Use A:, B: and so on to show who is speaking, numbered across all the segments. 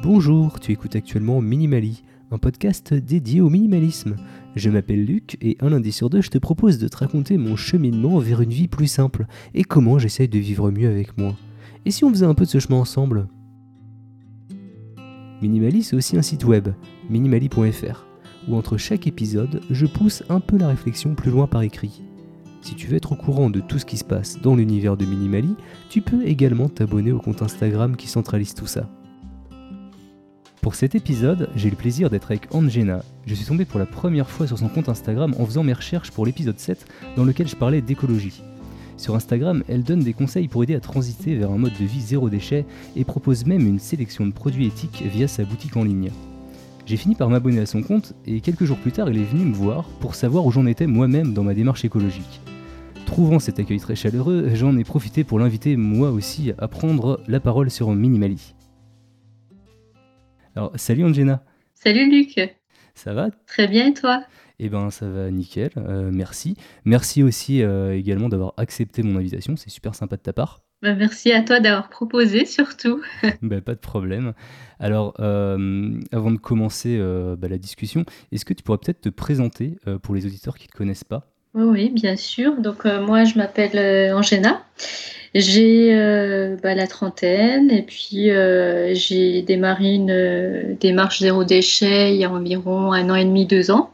A: Bonjour, tu écoutes actuellement Minimali, un podcast dédié au minimalisme. Je m'appelle Luc et un lundi sur deux, je te propose de te raconter mon cheminement vers une vie plus simple et comment j'essaye de vivre mieux avec moi. Et si on faisait un peu de ce chemin ensemble? Minimali, c'est aussi un site web, minimali.fr, où entre chaque épisode, je pousse un peu la réflexion plus loin par écrit. Si tu veux être au courant de tout ce qui se passe dans l'univers de Minimali, tu peux également t'abonner au compte Instagram qui centralise tout ça. Pour cet épisode, j'ai le plaisir d'être avec Angena. Je suis tombé pour la première fois sur son compte Instagram en faisant mes recherches pour l'épisode 7 dans lequel je parlais d'écologie. Sur Instagram, elle donne des conseils pour aider à transiter vers un mode de vie zéro déchet et propose même une sélection de produits éthiques via sa boutique en ligne. J'ai fini par m'abonner à son compte et quelques jours plus tard, il est venu me voir pour savoir où j'en étais moi-même dans ma démarche écologique. Trouvant cet accueil très chaleureux, j'en ai profité pour l'inviter moi aussi à prendre la parole sur Minimali. Alors, salut Angena.
B: Salut Luc.
A: Ça va?
B: Très bien et toi?
A: Eh ben, ça va nickel. Euh, merci. Merci aussi euh, également d'avoir accepté mon invitation. C'est super sympa de ta part.
B: Bah, merci à toi d'avoir proposé surtout.
A: bah, pas de problème. Alors, euh, avant de commencer bah, la discussion, est-ce que tu pourrais peut-être te présenter pour les auditeurs qui ne te connaissent pas?
B: Oui, bien sûr. Donc, moi, je m'appelle Angena. J'ai euh, bah, la trentaine et puis euh, j'ai démarré une euh, démarche zéro déchet il y a environ un an et demi, deux ans.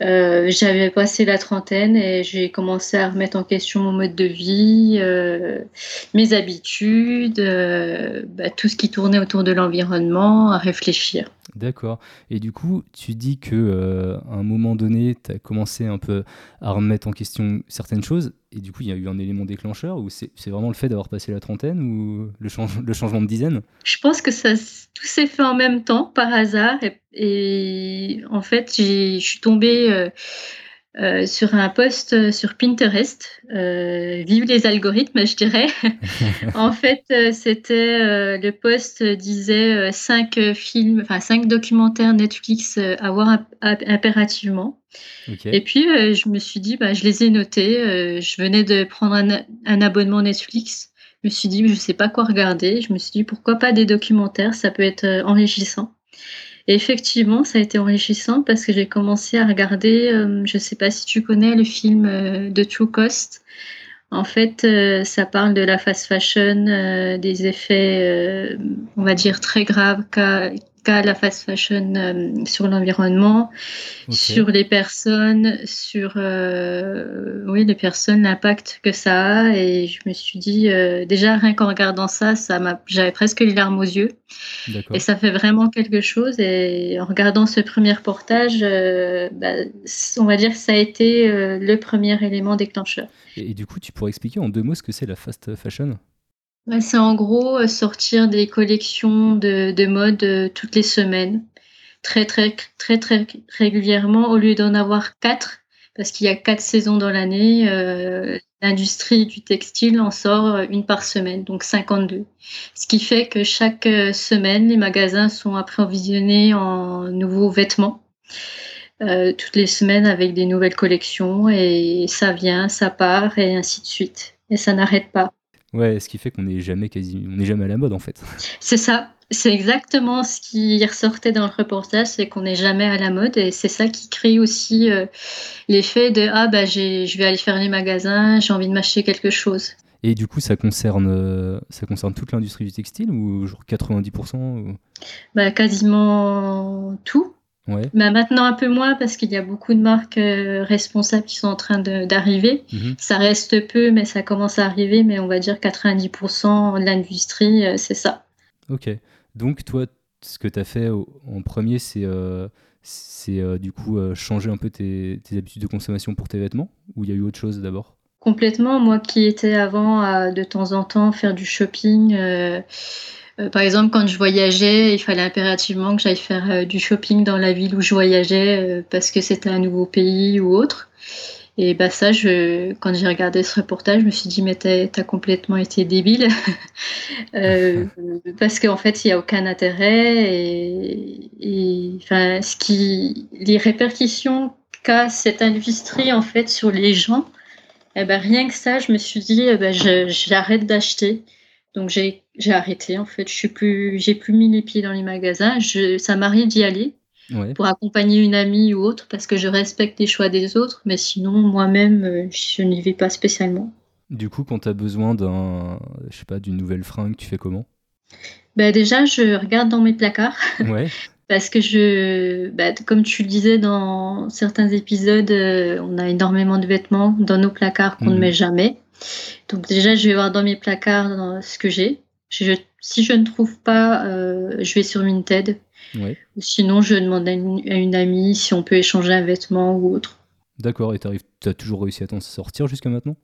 B: J'avais passé la trentaine et j'ai commencé à remettre en question mon mode de vie, mes habitudes, bah, tout ce qui tournait autour de l'environnement, à réfléchir.
A: D'accord. Et du coup, tu dis que euh, à un moment donné, tu as commencé un peu à remettre en question certaines choses, et du coup, il y a eu un élément déclencheur, ou c'est vraiment le fait d'avoir passé la trentaine, ou le, changement de dizaine?
B: Je pense que ça, tout s'est fait en même temps, par hasard, et, en fait, je suis tombée... Euh, euh, sur un post euh, sur Pinterest. Euh, vive les algorithmes, je dirais. en fait, c'était le post disait cinq films, enfin cinq documentaires Netflix à voir impérativement. Et puis je me suis dit, bah, je les ai notés. je venais de prendre un, un, abonnement Netflix. Je me suis dit, je ne sais pas quoi regarder. Je me suis dit, pourquoi pas des documentaires Ça peut être enrichissant. Et effectivement, ça a été enrichissant parce que j'ai commencé à regarder, euh, je ne sais pas si tu connais le film euh, de True Cost. En fait, euh, ça parle de la fast fashion, des effets, on va dire, très graves la fast fashion euh, sur l'environnement, sur les personnes, sur euh, oui les personnes, l'impact que ça a. Et je me suis dit euh, déjà rien qu'en regardant ça, ça m'a, j'avais presque les larmes aux yeux. Et ça fait vraiment quelque chose. Et en regardant ce premier reportage, bah, on va dire que ça a été le premier élément déclencheur.
A: et du coup, tu pourrais expliquer en deux mots ce que c'est la fast fashion?
B: C'est en gros euh, sortir des collections de, de mode euh, toutes les semaines, très très très très régulièrement, au lieu d'en avoir quatre, parce qu'il y a quatre saisons dans l'année. Euh, l'industrie du textile en sort une par semaine, donc 52. Ce qui fait que chaque semaine, les magasins sont approvisionnés en nouveaux vêtements. toutes les semaines avec des nouvelles collections et ça vient, ça part et ainsi de suite. Et ça n'arrête pas.
A: Ouais, ce qui fait qu'on n'est jamais quasi, on n'est jamais à la mode en fait.
B: C'est ça. C'est exactement ce qui ressortait dans le reportage, c'est qu'on n'est jamais à la mode et c'est ça qui crée aussi euh, l'effet de ah bah je vais aller faire les magasins, j'ai envie de m'acheter quelque chose.
A: Et du coup, ça concerne, euh, ça concerne toute l'industrie du textile ou genre 90%
B: Bah quasiment tout. Bah, maintenant un peu moins parce qu'il y a beaucoup de marques euh, responsables qui sont en train d'arriver. Mhm. Ça reste peu, mais ça commence à arriver. Mais on va dire 90% de l'industrie, euh, c'est ça.
A: Ok. Donc toi, ce que tu as fait en premier, c'est euh, du coup changer un peu tes, tes, habitudes de consommation pour tes vêtements Ou il y a eu autre chose d'abord?
B: Complètement. Moi qui étais avant à de temps en temps faire du shopping euh, par exemple, quand je voyageais, il fallait impérativement que j'aille faire euh, du shopping dans la ville où je voyageais euh, parce que c'était un nouveau pays ou autre. Et bah ça, je, quand j'ai regardé ce reportage, je me suis dit, mais t'as as complètement été débile. parce qu'en fait, il n'y a aucun intérêt. Et, et, enfin, ce qui, les répercussions qu'a cette industrie, en fait, sur les gens, eh ben, rien que ça, je me suis dit, eh ben, j'arrête d'acheter. Donc j'ai j'ai arrêté en fait. Je suis plus, j'ai plus mis les pieds dans les magasins. Je, ça m'arrive d'y aller pour accompagner une amie ou autre parce que je respecte les choix des autres, mais sinon moi-même, euh, je n'y vais pas spécialement.
A: Du coup, quand tu as besoin d'un, je sais pas, d'une nouvelle fringue, tu fais comment?
B: Bah déjà, je regarde dans mes placards.
A: Ouais.
B: parce que je, bah, comme tu le disais dans certains épisodes, euh, on a énormément de vêtements dans nos placards qu'on ne mhm. met jamais. Donc déjà, je vais voir dans mes placards ce que j'ai. Si je ne trouve pas, euh, je vais sur Vinted. Sinon, je demande à une, amie si on peut échanger un vêtement ou autre.
A: D'accord, et tu as toujours réussi à t'en sortir jusqu'à maintenant?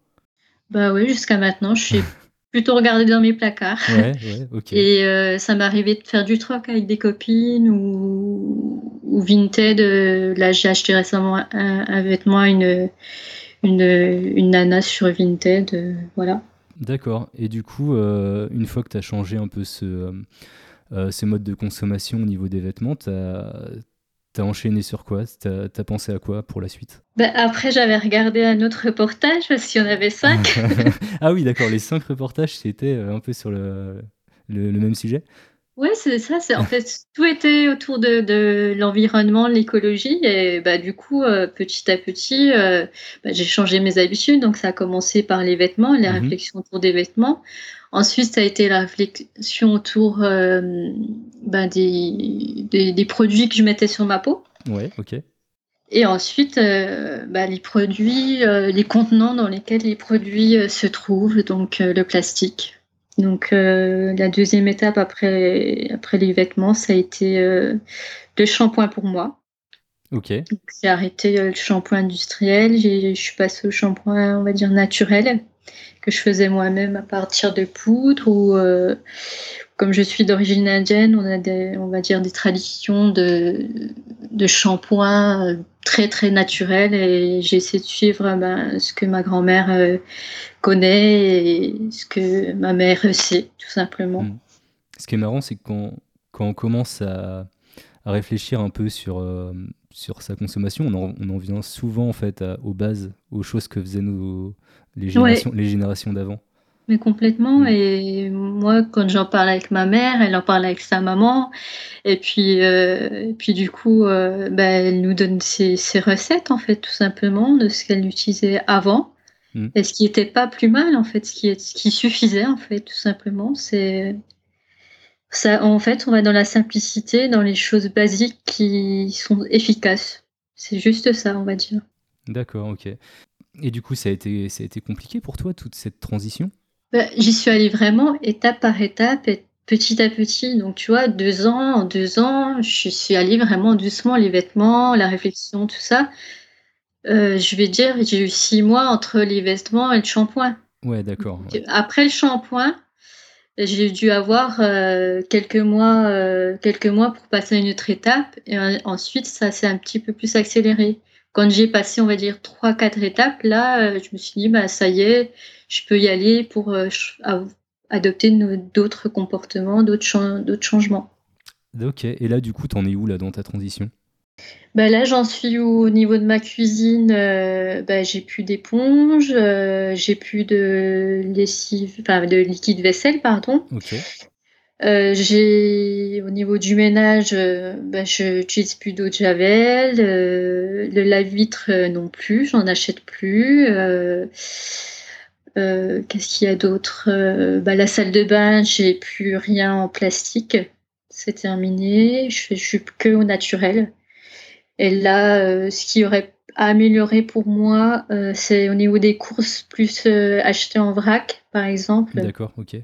B: Bah oui, jusqu'à maintenant, je suis plutôt regardé dans mes placards.
A: Ouais, ouais, ok.
B: Et euh, ça m'est arrivé de faire du troc avec des copines ou, ou Vinted. Euh, là, j'ai acheté récemment un, vêtement à une, une, une, nana sur Vinted. Voilà.
A: D'accord. Et du coup, une fois que tu as changé un peu ce, ces modes de consommation au niveau des vêtements, tu as T'as enchaîné sur quoi? T'as as pensé à quoi pour la suite?
B: Bah, Après, j'avais regardé un autre reportage parce qu'il y en avait cinq.
A: ah oui, d'accord. Les cinq reportages, c'était euh, un peu sur le, le, même sujet?
B: Oui, c'est ça. C'est en fait tout était autour de, de l'environnement, l'écologie, et bah, du coup, euh, petit à petit, euh, bah, j'ai changé mes habitudes. Donc, ça a commencé par les vêtements, les mhm. réflexions autour des vêtements. Ensuite, ça a été la réflexion autour euh, ben, des, des, produits que je mettais sur ma peau.
A: Ouais, ok.
B: Et ensuite, euh, ben, les produits, euh, les contenants dans lesquels les produits se trouvent, donc le plastique. Donc la deuxième étape après, après les vêtements, ça a été le shampoing pour moi.
A: Ok.
B: J'ai arrêté le shampoing industriel, je suis passée au shampoing, on va dire, naturel que je faisais moi-même à partir de poudre ou euh, comme je suis d'origine indienne, on a des, on va dire des traditions de, de shampoing euh, très très naturels et j'essaie de suivre ben, ce que ma grand-mère euh, connaît et ce que ma mère sait tout simplement. Hmm.
A: Ce qui est marrant, c'est que quand, quand on commence à, à, réfléchir un peu sur, sur sa consommation, on en, on en, vient souvent en fait aux bases, aux choses que faisaient nos, les générations, les générations d'avant.
B: Mais complètement. Mm. Et moi, quand j'en parle avec ma mère, elle en parle avec sa maman. Et puis, euh, et puis du coup, euh, bah, elle nous donne ses, ses, recettes, en fait, tout simplement, de ce qu'elle utilisait avant. Mm. Et ce qui n'était pas plus mal, en fait, ce qui, ce qui suffisait, en fait, tout simplement. C'est. Ça, en fait, on va dans la simplicité, dans les choses basiques qui sont efficaces. C'est juste ça, on va dire.
A: D'accord, ok. Et du coup, ça a été, ça a été compliqué pour toi, toute cette transition?
B: Bah, J'y suis allée vraiment étape par étape, et petit à petit. Donc, tu vois, deux ans, en deux ans, je suis allée vraiment doucement, les vêtements, la réflexion, tout ça. Euh, je vais dire, j'ai eu six mois entre les vêtements et le shampoing.
A: Ouais, d'accord.
B: Après le shampoing, j'ai dû avoir euh, quelques mois, euh, quelques mois pour passer à une autre étape. Et ensuite, ça s'est un petit peu plus accéléré quand j'ai passé, on va dire, trois, quatre étapes, là, euh, je me suis dit, bah, ça y est, je peux y aller pour euh, adopter d'autres comportements, d'autres changements.
A: Ok, et là, du coup, t'en es où là dans ta transition?
B: Bah là, j'en suis au niveau de ma cuisine. Euh, bah, j'ai plus d'éponge, j'ai plus de lessive, enfin de liquide vaisselle, pardon.
A: Ok.
B: Euh, j'ai au niveau du ménage, euh, bah, je n'utilise plus d'eau de javel, euh, le lave-vitre non plus, j'en achète plus. Qu'est-ce qu'il y a d'autre bah, La salle de bain, j'ai plus rien en plastique, c'est terminé. Je, fais, suis que au naturel. Et là, ce qui aurait à améliorer pour moi, c'est au niveau des courses, plus acheter en vrac, par exemple.
A: D'accord, ok.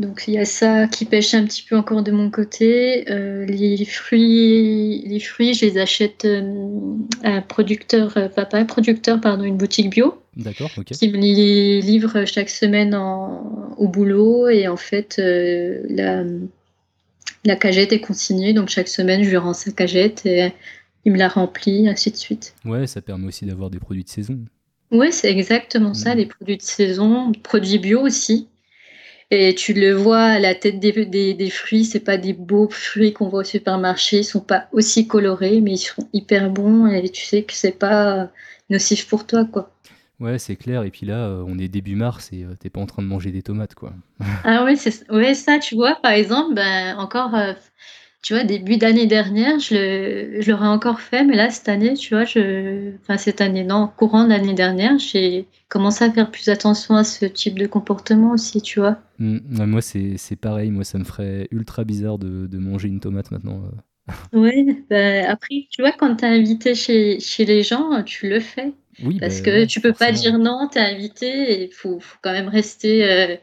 B: Donc il y a ça qui pêche un petit peu encore de mon côté. Euh, les fruits, les fruits, je les achète euh, à un producteur, euh, pas, un producteur, pardon, une boutique bio.
A: D'accord, ok.
B: Qui me les livre chaque semaine au boulot et en fait la, la cagette est consignée, donc chaque semaine je lui rends sa cagette et il me la remplit, ainsi de suite.
A: Ouais, ça permet aussi d'avoir des produits de saison.
B: Ouais, c'est exactement ça, les produits de saison, produits bio aussi. Et tu le vois à la tête des, des, des fruits, c'est pas des beaux fruits qu'on voit au supermarché, ils sont pas aussi colorés, mais ils sont hyper bons et tu sais que c'est pas nocif pour toi, quoi.
A: Ouais, c'est clair. Et puis là, euh, on est début mars et euh, t'es pas en train de manger des tomates, quoi.
B: Ah ouais, ouais, ça, tu vois, par exemple, ben, encore, euh, tu vois, début d'année dernière, je l'aurais encore fait, mais là, cette année, tu vois, je, enfin, cette année, non, courant de l'année dernière, j'ai commencé à faire plus attention à ce type de comportement aussi, tu vois.
A: Mm, ouais, moi, c'est pareil. Moi, ça me ferait ultra bizarre de, de manger une tomate maintenant. euh.
B: Oui, ben, après, tu vois, quand t'es invité chez, chez les gens, tu le fais.
A: Oui,
B: Parce
A: bah,
B: que
A: ouais,
B: tu peux pas dire non, t'es invité il faut, faut quand même rester euh,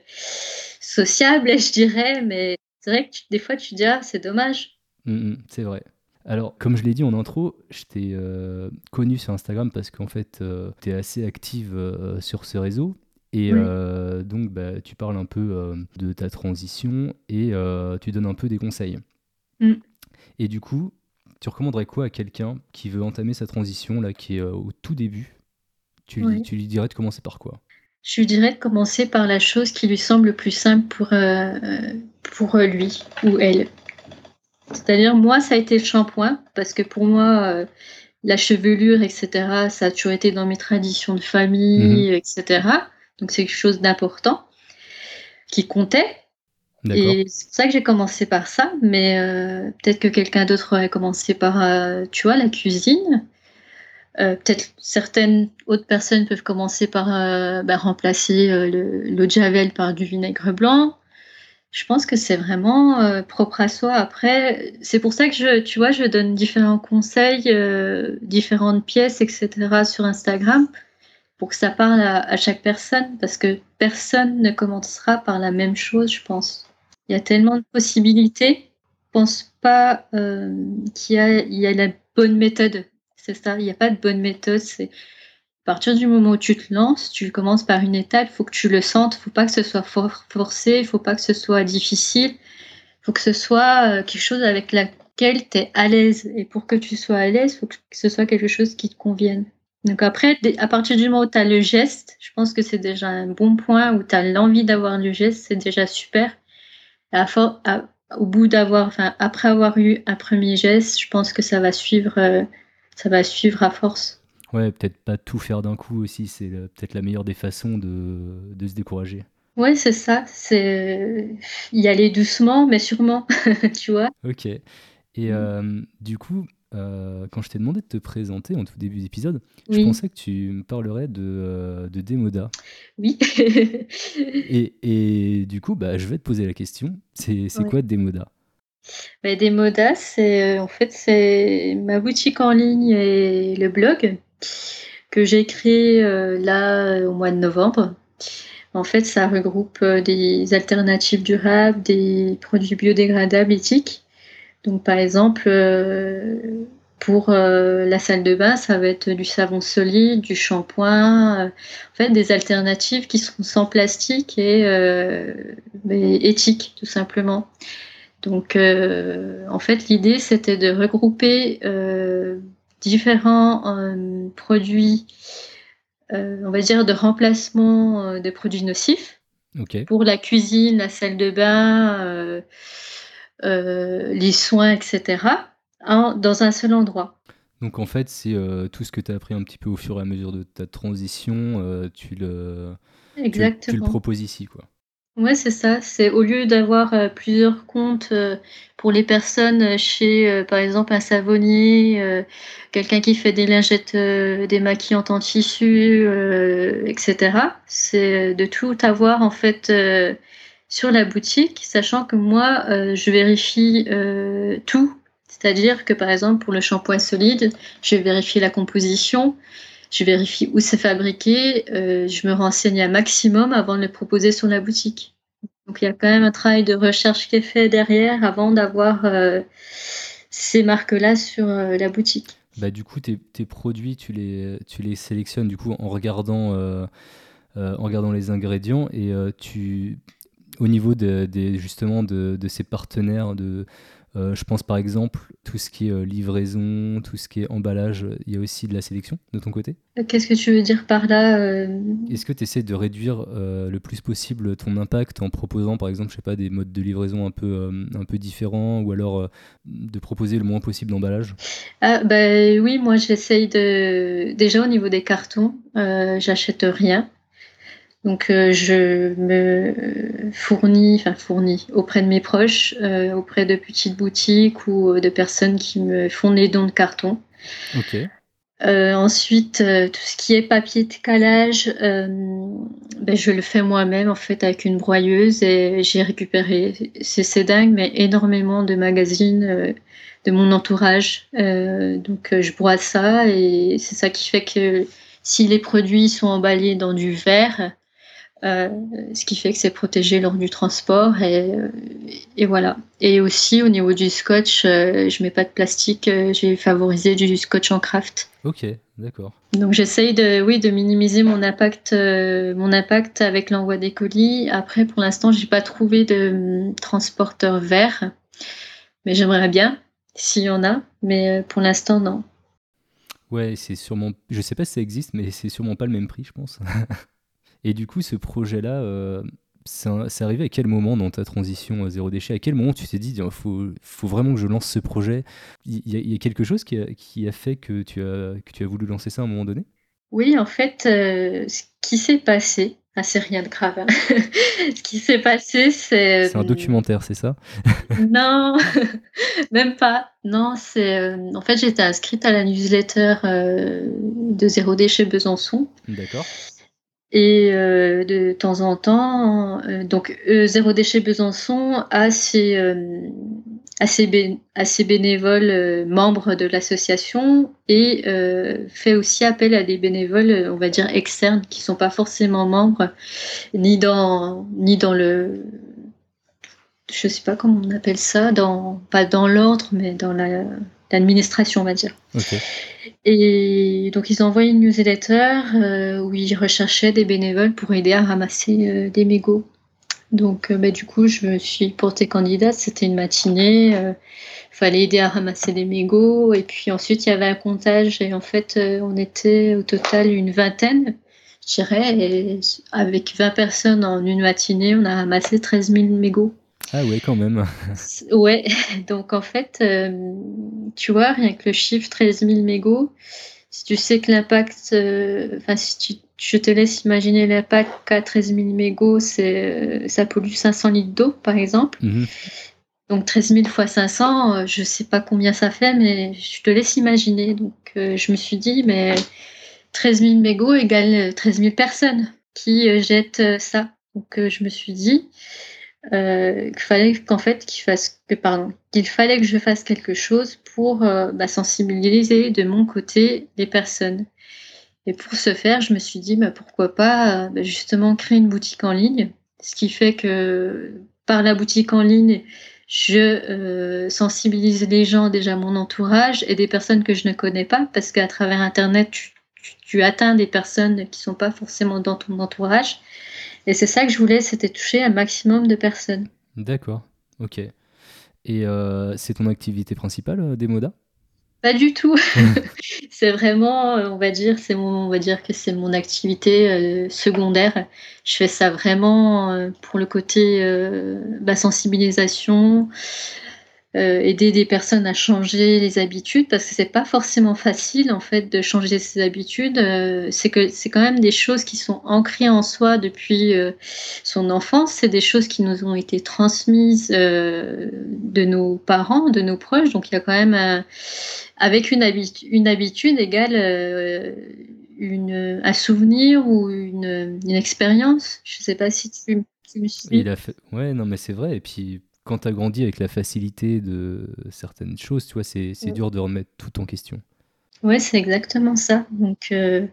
B: sociable, je dirais. Mais c'est vrai que tu- des fois, tu dis, ah, c'est dommage.
A: Mm, mm, c'est vrai. Alors, comme je l'ai dit en intro, je t'ai euh, connu sur Instagram parce qu'en fait, tu es assez active euh, sur ce réseau. Et
B: Oui.
A: euh, donc, bah, tu parles un peu euh, de ta transition et euh, tu donnes un peu des conseils.
B: Mm.
A: Et du coup, tu recommanderais quoi à quelqu'un qui veut entamer sa transition, là, qui est euh, au tout début? Tu, lui- tu lui dirais de commencer par quoi?
B: Je lui dirais de commencer par la chose qui lui semble le plus simple pour, euh, pour euh, lui ou elle. C'est-à-dire, moi, ça a été le shampoing, parce que pour moi, euh, la chevelure, etc., ça a toujours été dans mes traditions de famille, etc. Donc, c'est quelque chose d'important qui comptait. Et c'est pour ça que j'ai commencé par ça, mais euh, peut-être que quelqu'un d'autre aurait commencé par, euh, tu vois, la cuisine. Euh, peut-être certaines autres personnes peuvent commencer par euh, bah, remplacer euh, le- javel par du vinaigre blanc. Je pense que c'est vraiment euh, propre à soi. Après, c'est pour ça que je, tu vois, je donne différents conseils, différentes pièces, etc. sur Instagram pour que ça parle à, chaque personne, parce que personne ne commencera par la même chose, je pense. Il y a tellement de possibilités. Je pense pas qu'il y y a la bonne méthode. C'est ça, il n'y a pas de bonne méthode. C'est à partir du moment où tu te lances, tu commences par une étape, il faut que tu le sentes, il faut pas que ce soit for- forcé, il faut pas que ce soit difficile, il faut que ce soit euh, quelque chose avec laquelle tu es à l'aise. Et pour que tu sois à l'aise, il faut que ce soit quelque chose qui te convienne. Donc après, à partir du moment où tu as le geste, je pense que c'est déjà un bon point, où tu as l'envie d'avoir du geste, c'est déjà super. À à- au bout d'avoir, enfin, après avoir eu un premier geste, je pense que ça va suivre, euh, ça va suivre à force.
A: Ouais, peut-être pas tout faire d'un coup aussi, c'est peut-être la meilleure des façons de, de se décourager.
B: Ouais, c'est ça. C'est y aller doucement, mais sûrement, tu vois.
A: Ok. Et
B: Mm.
A: euh, du coup, euh, quand je t'ai demandé de te présenter en tout début d'épisode, je
B: Oui,
A: pensais que tu me parlerais de, euh, de Demoda.
B: oui.
A: Et, et du coup, bah, je vais te poser la question. C'est c'est
B: Ouais.
A: quoi Demoda?
B: Mais des modas, c'est en fait c'est ma boutique en ligne et le blog que j'ai créé euh, là euh, au mois de novembre. En fait, ça regroupe euh, des alternatives durables, des produits biodégradables éthiques. Donc, par exemple, euh, pour euh, la salle de bain, ça va être du savon solide, du shampoing, euh, en fait, des alternatives qui seront sans plastique et euh, éthiques, tout simplement. Donc, euh, en fait, l'idée, c'était de regrouper euh, différents euh, produits, on va dire, de remplacement de produits nocifs pour la cuisine, la salle de bain, les soins, etc., en- dans un seul endroit.
A: Donc en fait, c'est euh, tout ce que tu as appris un petit peu au fur et à mesure de ta transition, euh, tu, le, tu, tu le
B: Exactement.
A: proposes ici, quoi.
B: Ouais, c'est ça. C'est au lieu d'avoir euh, plusieurs comptes euh, pour les personnes euh, chez, par exemple, un savonnier, quelqu'un qui fait des lingettes démaquillantes en tissu, etc. C'est de tout avoir en fait sur la boutique, sachant que moi, je vérifie tout. C'est-à-dire que par exemple, pour le shampoing solide, je vérifie la composition, je vérifie où c'est fabriqué, euh, je me renseigne un maximum avant de le proposer sur la boutique. Donc il y a quand même un travail de recherche qui est fait derrière avant d'avoir euh, ces marques-là sur euh, la boutique.
A: Bah, du coup, tes, produits, tu les, tu les sélectionnes du coup en regardant, en regardant les ingrédients et tu, au niveau de, justement de, de, ces partenaires, de, euh, je pense par exemple tout ce qui est euh, livraison, tout ce qui est emballage, il y a aussi de la sélection de ton côté
B: Qu'est-ce que tu veux dire par là
A: Est-ce que tu essaies de réduire le plus possible ton impact en proposant par exemple, je sais pas, des modes de livraison un peu, un peu différents ou alors de proposer le moins possible d'emballage?
B: Ah, bah, Oui, moi j'essaye de... Déjà au niveau des cartons, j'achète rien. Donc euh, je me fournis, enfin fournis auprès de mes proches, euh, auprès de petites boutiques ou euh, de personnes qui me font des dons de carton. ensuite, tout ce qui est papier de calage, ben, je le fais moi-même en fait avec une broyeuse et j'ai récupéré, c'est dingue, mais énormément de magazines de mon entourage. donc je broie ça et c'est ça qui fait que si les produits sont emballés dans du verre, euh, ce qui fait que c'est protégé lors du transport et, et, voilà. Et aussi au niveau du scotch, euh, je mets pas de plastique, euh, j'ai favorisé du scotch en craft.
A: Ok, d'accord.
B: Donc j'essaye de, oui, de minimiser mon impact, mon impact avec l'envoi des colis. Après, pour l'instant, j'ai pas trouvé de hum, transporteur vert, mais j'aimerais bien s'il y en a, mais pour l'instant, non.
A: Ouais, c'est sûrement, je sais pas si ça existe, mais c'est sûrement pas le même prix, je pense. Et du coup, ce projet-là, euh, c'est arrivé à quel moment dans ta transition à zéro déchet? À quel moment tu t'es dit, il faut, faut, vraiment que je lance ce projet? Il y, a quelque chose qui a, qui a, fait que tu as, que tu as voulu lancer ça à un moment donné?
B: Oui, en fait, euh, ce qui s'est passé, ah, c'est rien de grave. Hein. ce qui s'est passé, c'est.
A: C'est un euh, documentaire, c'est ça?
B: Non, même pas. Non, c'est. En fait, j'étais inscrite à la newsletter de Zéro Déchet Besançon.
A: D'accord.
B: Et euh, de temps en temps, euh, donc euh, Zéro Déchet Besançon a ses, bénévoles membres de l'association et fait aussi appel à des bénévoles, on va dire externes, qui sont pas forcément membres ni dans ni dans le je sais pas comment on appelle ça, dans pas dans l'ordre, mais dans la l'administration, on va dire. Et donc, ils ont envoyé une newsletter euh, où ils recherchaient des bénévoles pour aider à ramasser euh, des mégots. Donc, euh, bah, du coup, je me suis portée candidate. C'était une matinée. Il fallait aider à ramasser des mégots. Et puis ensuite, il y avait un comptage. Et en fait, on était au total une vingtaine, je dirais. Et avec 20 personnes en une matinée, on a ramassé 13 000 mégots.
A: Ah ouais, quand même.
B: ouais, donc en fait, euh, tu vois, rien que le chiffre 13 000 mégots, si tu sais que l'impact, euh, enfin, si tu, je te laisse imaginer l'impact qu'à 13 000 mégots, c'est, euh, ça pollue 500 litres d'eau, par exemple. Mhm. Donc 13 000 fois 500, je sais pas combien ça fait, mais je te laisse imaginer. Donc je me suis dit, mais 13 000 mégots égale 13 000 personnes qui jettent ça. Donc je me suis dit, euh, qu'il fallait qu'en fait qu'il fasse que pardon qu'il fallait que je fasse quelque chose pour euh, bah, sensibiliser de mon côté les personnes. Et pour ce faire je me suis dit bah, pourquoi pas bah, justement créer une boutique en ligne. Ce qui fait que par la boutique en ligne je euh, sensibilise les gens déjà mon entourage et des personnes que je ne connais pas parce qu'à travers internet tu, tu atteins des personnes qui sont pas forcément dans ton entourage et c'est ça que je voulais, c'était toucher un maximum de personnes.
A: D'accord, ok. Et euh, c'est ton activité principale, euh, des modas?
B: Pas du tout. c'est vraiment, euh, on va dire, c'est mon, on va dire que c'est mon activité secondaire. Je fais ça vraiment pour le côté bah, sensibilisation, euh, aider des personnes à changer les habitudes parce que c'est pas forcément facile en fait de changer ses habitudes. Euh, c'est que c'est quand même des choses qui sont ancrées en soi depuis euh, son enfance. C'est des choses qui nous ont été transmises de nos parents, de nos proches. Donc il y a quand même avec une, habitude, égale une, un souvenir ou une, expérience. Je sais pas si tu, tu me suis.
A: Il a fait... Ouais, non, mais c'est vrai. Et puis quand tu as grandi avec la facilité de certaines choses, tu vois, c'est dur de remettre tout en question.
B: Ouais, c'est exactement ça. Donc, euh,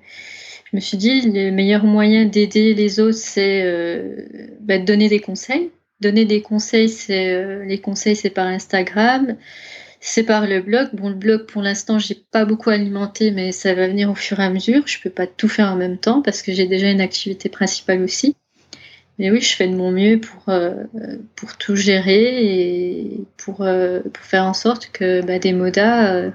B: je me suis dit, le meilleur moyen d'aider les autres, c'est euh, bah, de donner des conseils. Donner des conseils, c'est euh, les conseils, c'est par Instagram, c'est par le blog. Bon, le blog, pour l'instant, j'ai pas beaucoup alimenté, mais ça va venir au fur et à mesure. Je peux pas tout faire en même temps parce que j'ai déjà une activité principale aussi. Mais oui, je fais de mon mieux pour, pour tout gérer et pour, pour faire en sorte que bah, des modas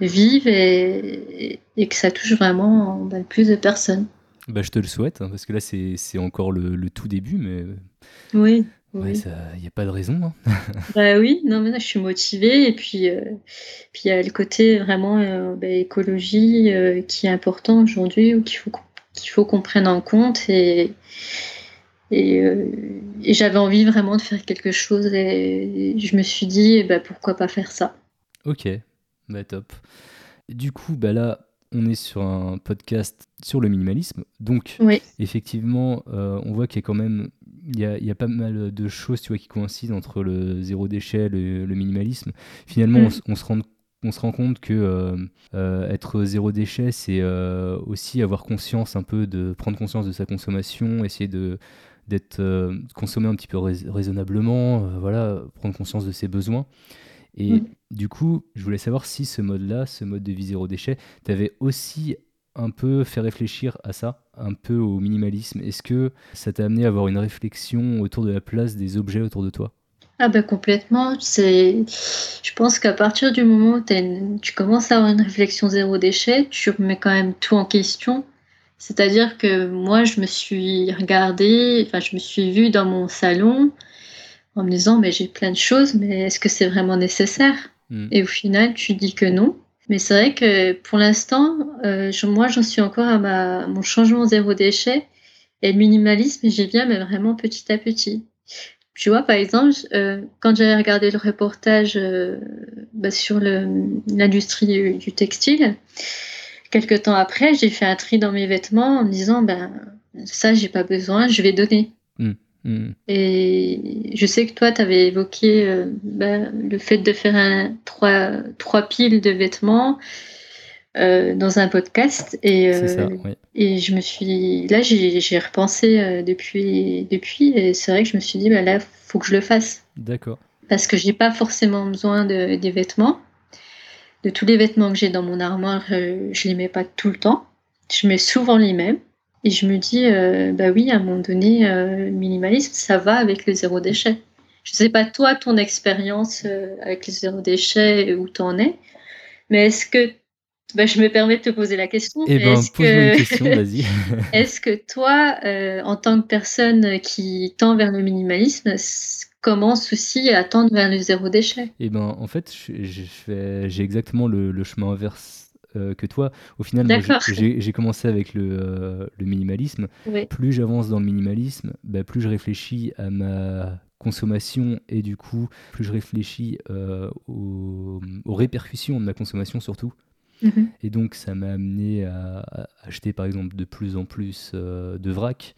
B: vivent et, et, que ça touche vraiment bah, plus de personnes.
A: Bah, je te le souhaite, hein, parce que là, c'est encore le, le, tout début, mais.
B: Oui.
A: Il n'y a pas de raison. Hein.
B: bah oui, non, mais là, je suis motivée. Et puis, euh, puis il y a le côté vraiment euh, bah, écologie euh, qui est important aujourd'hui, qu'il faut qu'il faut qu'on prenne en compte. Et, et, et j'avais envie vraiment de faire quelque chose. Et, je me suis dit, bah, pourquoi pas faire ça
A: Ok, bah, top. Du coup, bah là, on est sur un podcast sur le minimalisme. Donc, effectivement, euh, on voit qu'il y a quand même il y, a, pas mal de choses tu vois, qui coïncident entre le zéro déchet, le, le minimalisme. Finalement, mm. on, se rend, on se rend compte que euh, euh, être zéro déchet, c'est aussi avoir conscience un peu de prendre conscience de sa consommation, essayer de d'être consommé un petit peu raisonnablement, voilà, prendre conscience de ses besoins. Et mm. du coup, je voulais savoir si ce mode-là, ce mode de vie zéro déchet, t'avait aussi un peu fait réfléchir à ça, un peu au minimalisme. Est-ce que ça t'a amené à avoir une réflexion autour de la place des objets autour de toi?
B: Ah ben complètement. C'est, je pense qu'à partir du moment où tu commences à avoir une réflexion zéro déchet, tu remets quand même tout en question. C'est-à-dire que moi, je me suis regardée, enfin, je me suis vue dans mon salon, en me disant mais j'ai plein de choses, mais est-ce que c'est vraiment nécessaire? Hmm. Et au final, tu dis que non. Mais c'est vrai que pour l'instant, euh, moi j'en suis encore à ma, mon changement zéro déchet et le minimalisme, j'y viens, mais vraiment petit à petit. Tu vois, par exemple, euh, quand j'avais regardé le reportage euh, bah, sur l'industrie du, textile, quelques temps après, j'ai fait un tri dans mes vêtements en me disant, ben ça, j'ai pas besoin, je vais donner. Hmm. Hmm. Et je sais que toi, tu avais évoqué euh, bah, le fait de faire un, trois, trois piles de vêtements euh, dans un podcast. Et, euh, et je me suis. Là, j'ai repensé depuis, depuis. Et c'est vrai que je me suis dit, bah, là, faut que je le fasse.
A: D'accord.
B: Parce que j'ai pas forcément besoin de, des vêtements. De tous les vêtements que j'ai dans mon armoire, je les mets pas tout le temps. Je mets souvent les mêmes. Et je me dis, euh, bah oui, à un moment donné, euh, minimalisme, ça va avec le zéro déchet. Je ne sais pas toi, ton expérience euh, avec le zéro déchet, où tu en es, mais est-ce que, bah, je me permets de te poser la question.
A: Eh ben,
B: est-ce
A: que...
B: est-ce que toi, en tant que personne qui tend vers le minimalisme, commence aussi à tendre vers le zéro déchet?
A: Eh ben, en fait, j'ai exactement le, le chemin inverse euh, que toi. Au final, j'ai commencé avec le, euh, minimalisme. Plus j'avance dans le minimalisme, bah, plus je réfléchis à ma consommation et du coup, plus je réfléchis euh, aux, répercussions de ma consommation surtout. Mhm. Et donc, ça m'a amené à, acheter par exemple de plus en plus de vrac.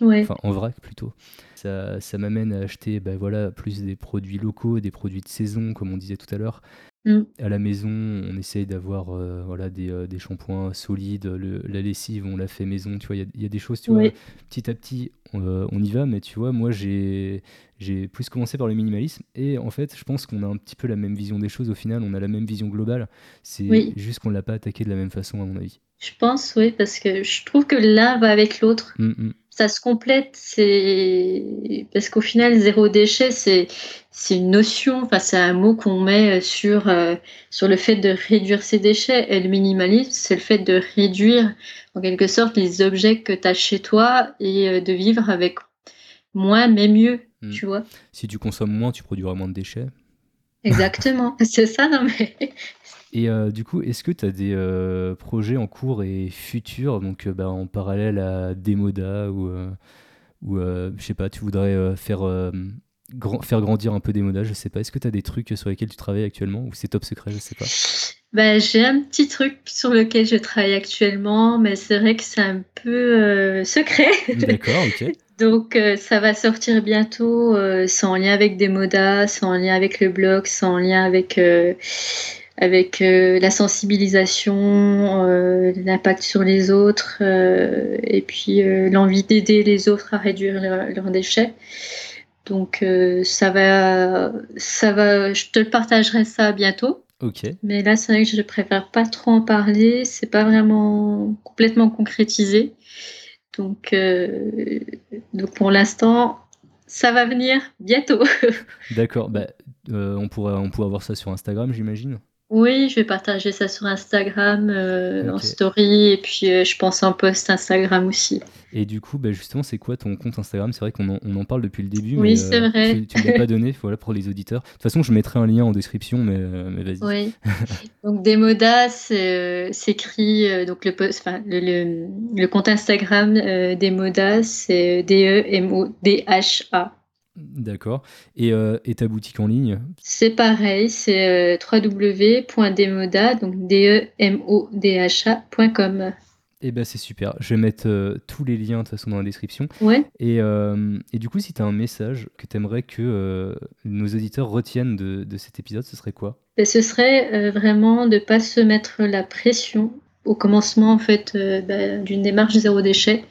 A: Enfin, en vrac plutôt. Ça, ça m'amène à acheter bah, voilà, plus des produits locaux, des produits de saison, comme on disait tout à l'heure. Mm. À la maison, on essaye d'avoir euh, voilà, des, euh, des shampoings solides. la lessive, on la fait maison. Tu vois, il y, a des choses, tu vois, petit à petit, euh, on, y va. Mais tu vois, moi, j'ai j'ai plus commencé par le minimalisme. Et en fait, je pense qu'on a un petit peu la même vision des choses. Au final, on a la même vision globale. C'est juste qu'on ne l'a pas attaqué de la même façon, à mon avis.
B: Je pense, oui, parce que je trouve que l'un va avec l'autre. Mm, mm. Ça se complète, c'est parce qu'au final, zéro déchet, c'est c'est une notion, enfin c'est un mot qu'on met sur euh, sur le fait de réduire ses déchets. Et le minimalisme, c'est le fait de réduire en quelque sorte les objets que tu as chez toi et euh, de vivre avec moins mais mieux, mm. tu vois.
A: Si tu consommes moins, tu produiras moins de déchets.
B: Exactement, c'est ça, non mais
A: et euh, du coup, est-ce que tu as des euh, projets en cours et futurs, donc euh, bah, en parallèle à Demoda ou, ou je sais pas, tu voudrais faire, grandir un peu Demoda, je sais pas. Est-ce que tu as des trucs sur lesquels tu travailles actuellement ou c'est top secret, je sais pas?
B: Bah, J'ai un petit truc sur lequel je travaille actuellement, mais c'est vrai que c'est un peu secret.
A: D'accord, ok.
B: Donc ça va sortir bientôt, c'est en lien avec Demoda, c'est en lien avec le blog, c'est en lien avec avec euh, la sensibilisation, euh, l'impact sur les autres euh, et puis l'envie d'aider les autres à réduire leurs déchets. Donc ça va, ça va, je te le partagerai ça bientôt.
A: Ok.
B: Mais là, c'est vrai que je préfère pas trop en parler. C'est pas vraiment complètement concrétisé. Donc, euh, donc pour l'instant, ça va venir bientôt.
A: D'accord, bah, euh, on, pourrait, on pourrait avoir ça sur Instagram, j'imagine.
B: Oui, je vais partager ça sur Instagram, euh, en story, et puis euh, je pense en post Instagram aussi.
A: Et du coup, bah, justement, c'est quoi ton compte Instagram? C'est vrai qu'on en, on en parle depuis le début,
B: oui,
A: mais
B: c'est vrai.
A: tu ne l'as pas donné voilà, pour les auditeurs. De toute façon, je mettrai un lien en description, mais, mais vas-y.
B: Oui. donc Demoda, s'écrit, donc le, enfin, le, le, le, compte Instagram euh, Demoda, c'est D-E-M-O-D-H-A.
A: D'accord. Et, euh, et, ta boutique en ligne?
B: C'est pareil, c'est euh, www.demoda, donc D-E-M-O-D-H-A.com.
A: Eh ben c'est super. Je vais mettre euh, tous les liens de toute façon dans la description.
B: Ouais.
A: Et, euh, et du coup, si tu as un message que tu aimerais que euh, nos auditeurs retiennent de, de, cet épisode, ce serait quoi?
B: Ben, Ce serait vraiment de ne pas se mettre la pression au commencement en fait ben, d'une démarche zéro déchet,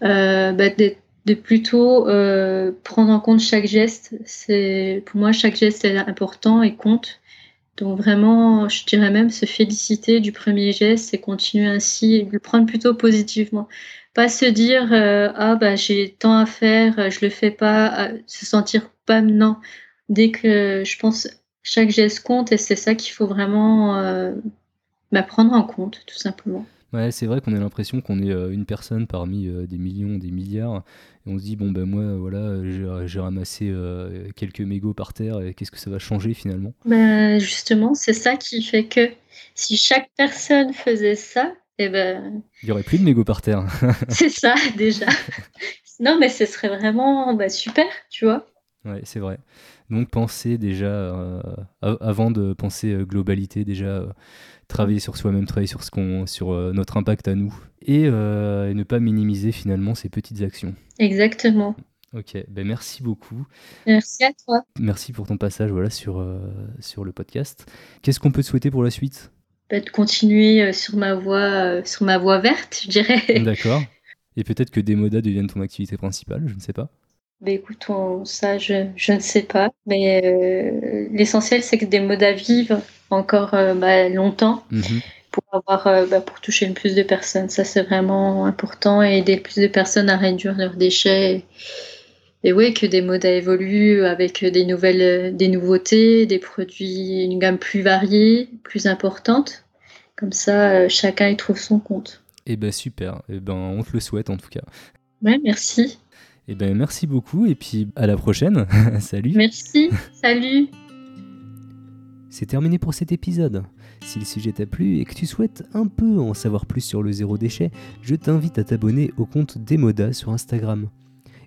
B: ben, d'être de plutôt euh, prendre en compte chaque geste. C'est pour moi chaque geste est important et compte. Donc vraiment, je dirais même se féliciter du premier geste et continuer ainsi et le prendre plutôt positivement. Pas se dire euh, ah bah j'ai tant à faire, je le fais pas, se sentir pas non. Dès que je pense chaque geste compte et c'est ça qu'il faut vraiment euh, bah, prendre en compte tout simplement.
A: Ouais, c'est vrai qu'on a l'impression qu'on est une personne parmi des millions, des milliards, et on se dit bon ben moi voilà j'ai ramassé euh, quelques mégots par terre et qu'est-ce que ça va changer finalement?
B: Ben, justement c'est ça qui fait que si chaque personne faisait ça eh ben
A: il y aurait plus de mégots par terre.
B: C'est ça déjà. Non mais ce serait vraiment bah, super tu vois.
A: Ouais c'est vrai donc penser déjà euh, avant de penser euh, globalité déjà travailler sur soi-même, travailler sur, ce qu'on, sur euh, notre impact à nous euh, et, ne pas minimiser finalement ces petites actions.
B: Exactement.
A: Ok, ben merci beaucoup.
B: Merci à toi.
A: Merci pour ton passage voilà, sur, euh, sur le podcast. Qu'est-ce qu'on peut te souhaiter pour la suite?
B: Bah, De continuer sur ma voie, sur ma voie verte, je dirais.
A: D'accord. Et peut-être que Demoda devienne ton activité principale, je ne sais pas.
B: Bah, écoute, ça, je, je, ne sais pas. Mais l'essentiel, c'est que Demoda vive encore euh, bah, longtemps mhm. pour avoir euh, bah, pour toucher le plus de personnes. Ça c'est vraiment important et aider plus de personnes à réduire leurs déchets. Et, oui, que des modes évoluent avec des nouvelles, des nouveautés, des produits, une gamme plus variée, plus importante. Comme ça, euh, chacun y trouve son compte.
A: Eh ben super. Eh ben on te le souhaite en tout cas.
B: Ouais, merci.
A: Et eh ben merci beaucoup et puis à la prochaine. salut.
B: Merci. Salut.
A: C'est terminé pour cet épisode. Si le sujet t'a plu et que tu souhaites un peu en savoir plus sur le zéro déchet, je t'invite à t'abonner au compte Demoda sur Instagram.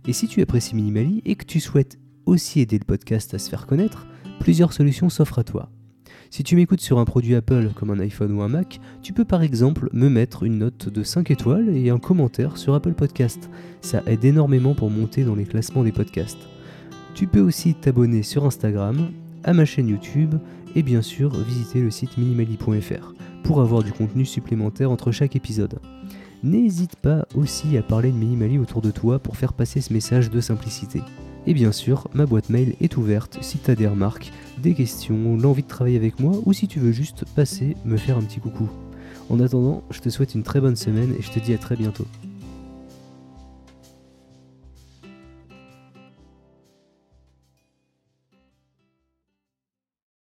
A: Et si tu apprécies Minimali et que tu souhaites aussi aider le podcast à se faire connaître, plusieurs solutions s'offrent à toi. Si tu m'écoutes sur un produit Apple comme un iPhone ou un Mac, tu peux par exemple me mettre une note de 5 étoiles et un commentaire sur Apple Podcast. Ça aide énormément pour monter dans les classements des podcasts. Tu peux aussi t'abonner sur Instagram, à ma chaîne YouTube et bien sûr visiter le site minimali.fr pour avoir du contenu supplémentaire entre chaque épisode. N'hésite pas aussi à parler de Minimali autour de toi pour faire passer ce message de simplicité. Et bien sûr, ma boîte mail est ouverte si tu as des remarques, des questions, l'envie de travailler avec moi ou si tu veux juste passer me faire un petit coucou. En attendant, je te souhaite une très bonne semaine et je te dis à très bientôt.